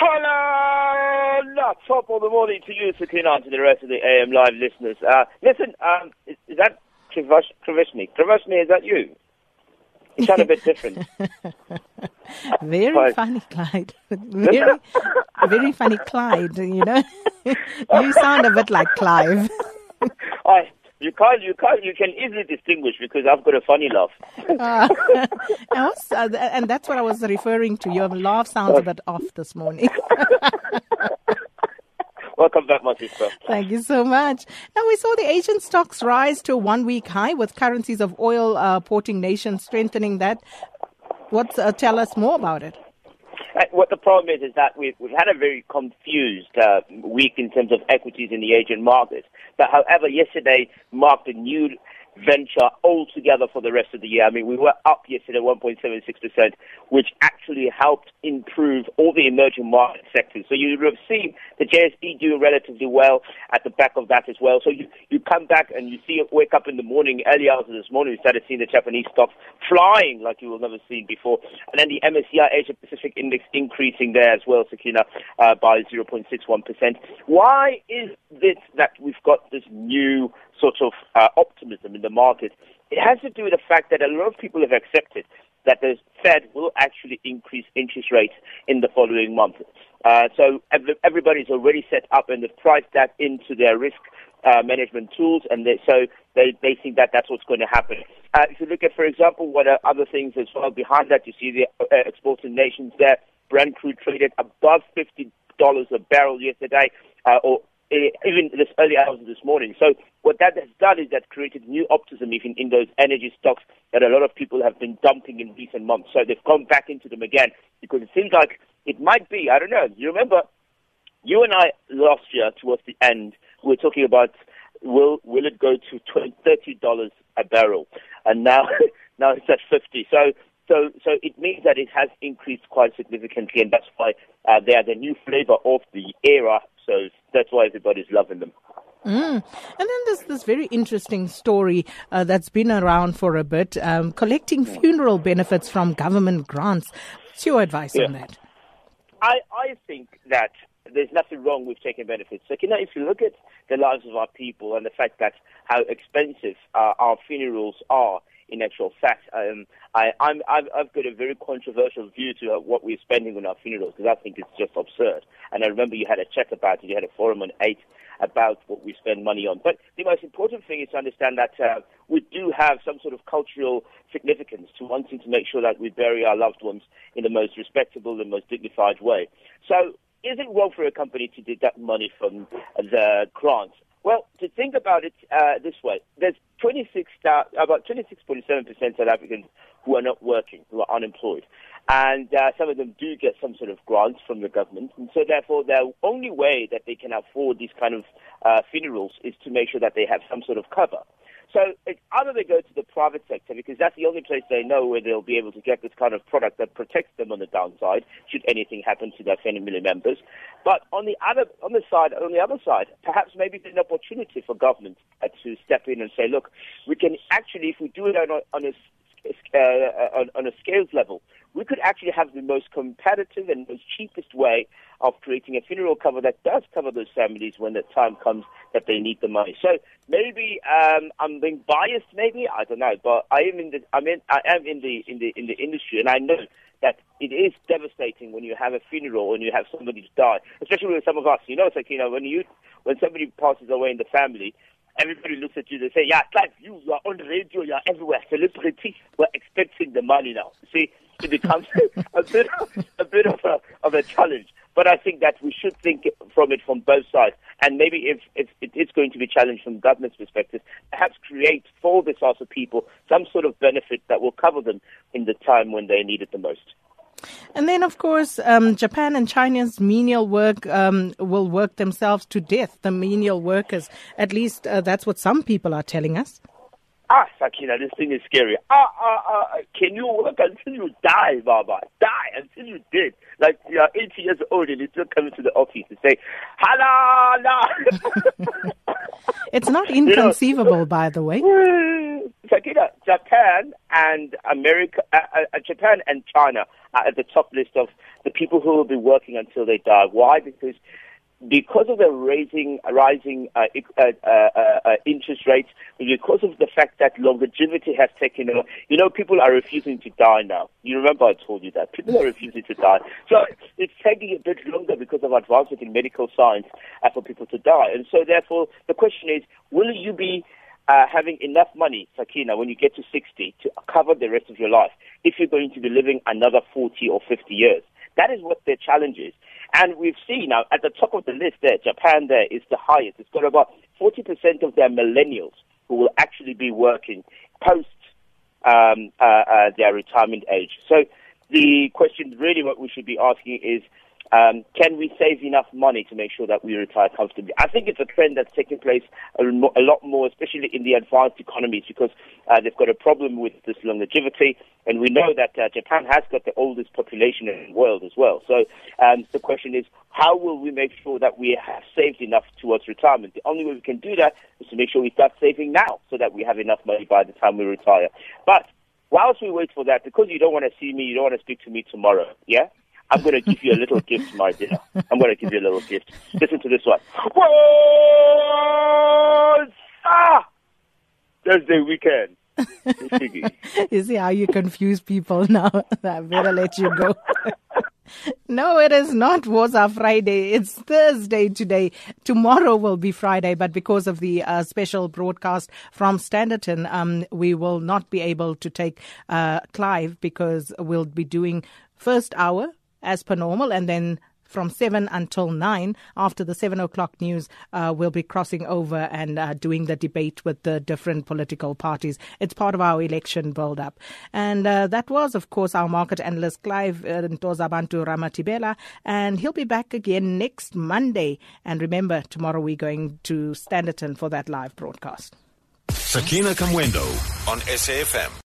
Hello! Top of the morning to you, Sakina, and to the rest of the AM Live listeners. Uh, listen, um, is, is that Kravishni? Kravishni, is that you? You sound a bit different. very Clyde. funny, Clyde. Very, very funny, Clyde. You know, you sound a bit like Clive. I, you can't, you can't, you can easily distinguish because I've got a funny laugh. uh, and, also, uh, and that's what I was referring to. Your laugh sounds a bit off this morning. Welcome back, my sister. Thank you so much. Now, we saw the Asian stocks rise to a one week high with currencies of oil uh, porting nations strengthening that. What's uh, tell us more about it? Uh, what the problem is is that we've, we've had a very confused uh, week in terms of equities in the Asian market. But however, yesterday marked a new venture altogether for the rest of the year. I mean, we were up yesterday 1.76%, which actually helped improve all the emerging market sectors. So you have seen the JSE do relatively well at the back of that as well. So you, you come back and you see it wake up in the morning, early hours of this morning, we started seeing the Japanese stocks flying like you will never seen before. And then the MSCI Asia Pacific Index increasing there as well, Sakina, uh, by 0.61%. Why is this that we've got this new sort of uh, optimism in the market. It has to do with the fact that a lot of people have accepted that the Fed will actually increase interest rates in the following month. Uh, so everybody's already set up and they've priced that into their risk uh, management tools, and they, so they, they think that that's what's going to happen. Uh, if you look at, for example, what are other things as well behind that, you see the uh, exporting nations there. Brent crude traded above fifty dollars a barrel yesterday, uh, or uh, even this early hours of this morning. So what that has done is that created new optimism even in those energy stocks that a lot of people have been dumping in recent months. So they've gone back into them again because it seems like it might be, I don't know, you remember you and I last year towards the end, we were talking about will will it go to 20, $30 a barrel? And now now it's at 50. So so, so it means that it has increased quite significantly, and that's why uh, they are the new flavor of the era. So that's why everybody's loving them. Mm. And then there's this very interesting story uh, that's been around for a bit um, collecting funeral benefits from government grants. What's your advice yeah. on that? I, I think that there's nothing wrong with taking benefits. So, you know, if you look at the lives of our people and the fact that how expensive uh, our funerals are, in actual fact, um, I, I'm, I've, I've, got a very controversial view to uh, what we're spending on our funerals because I think it's just absurd. And I remember you had a chat about it. You had a forum on eight about what we spend money on. But the most important thing is to understand that uh, we do have some sort of cultural significance to wanting to make sure that we bury our loved ones in the most respectable and most dignified way. So is it wrong for a company to deduct money from the grants? Well, to think about it uh, this way, there's 26, uh, about 26.7% South Africans who are not working, who are unemployed. And uh, some of them do get some sort of grants from the government. And so, therefore, the only way that they can afford these kind of uh, funerals is to make sure that they have some sort of cover. So it's either they go to the private sector because that's the only place they know where they'll be able to get this kind of product that protects them on the downside should anything happen to their family members. But on the other on the side on the other side, perhaps maybe there's an opportunity for government to step in and say, look, we can actually if we do it on a, on a uh, on, on a scales level, we could actually have the most competitive and most cheapest way of creating a funeral cover that does cover those families when the time comes that they need the money. So maybe um, I'm being biased, maybe I don't know, but I am in the I mean I am in the in the in the industry, and I know that it is devastating when you have a funeral and you have somebody to die, especially with some of us. You know, it's like you know when you when somebody passes away in the family, everybody looks at you, they say, yeah, Clive, you, you are on radio, you are everywhere, celebrity, we're expecting the money now. See, it becomes a bit, a bit of a, of a challenge. But I think that we should think from it from both sides. And maybe if, if it is going to be challenged from government's perspective, perhaps create for this sort of people some sort of benefit that will cover them in the time when they need it the most. And then, of course, um, Japan and China's menial work um, will work themselves to death, the menial workers. At least uh, that's what some people are telling us. Ah, Sakina, this thing is scary. Ah, ah, ah, can you work until you die, Baba? Die until you dead. Like you're 80 years old and you're still coming to the office to say, halala. it's not inconceivable, you know, by the way. Sakina, Japan and America, uh, uh, Japan and China are at the top list of the people who will be working until they die. Why? Because because of the raising, rising uh, uh, uh, uh, interest rates, because of the fact that longevity has taken over, you know, people are refusing to die now. You remember I told you that. People are refusing to die. So it's taking a bit longer because of advancement in medical science uh, for people to die. And so therefore, the question is, will you be uh, having enough money, Sakina, when you get to 60 to cover the rest of your life if you're going to be living another 40 or 50 years? That is what their challenge is. And we've seen now at the top of the list there, Japan there is the highest. It's got about 40% of their millennials who will actually be working post um, uh, uh, their retirement age. So the question really what we should be asking is, um, can we save enough money to make sure that we retire comfortably? I think it's a trend that's taking place a, a lot more, especially in the advanced economies, because uh, they've got a problem with this longevity, and we know that uh, Japan has got the oldest population in the world as well. So um, the question is, how will we make sure that we have saved enough towards retirement? The only way we can do that is to make sure we start saving now, so that we have enough money by the time we retire. But whilst we wait for that, because you don't want to see me, you don't want to speak to me tomorrow, yeah? I'm going to give you a little gift, my dear. I'm going to give you a little gift. Listen to this one. Ah! Thursday weekend. you see how you confuse people now? I better let you go. no, it is not Woza Friday. It's Thursday today. Tomorrow will be Friday, but because of the uh, special broadcast from Standerton, um, we will not be able to take uh, Clive because we'll be doing first hour as per normal, and then from 7 until 9 after the 7 o'clock news uh, we'll be crossing over and uh, doing the debate with the different political parties. It's part of our election build up and uh, that was of course our market analyst clive uh, ntozabantu ramatibela and he'll be back again next monday. And remember tomorrow we're going to standerton for that live broadcast. Sakina kamwendo on safm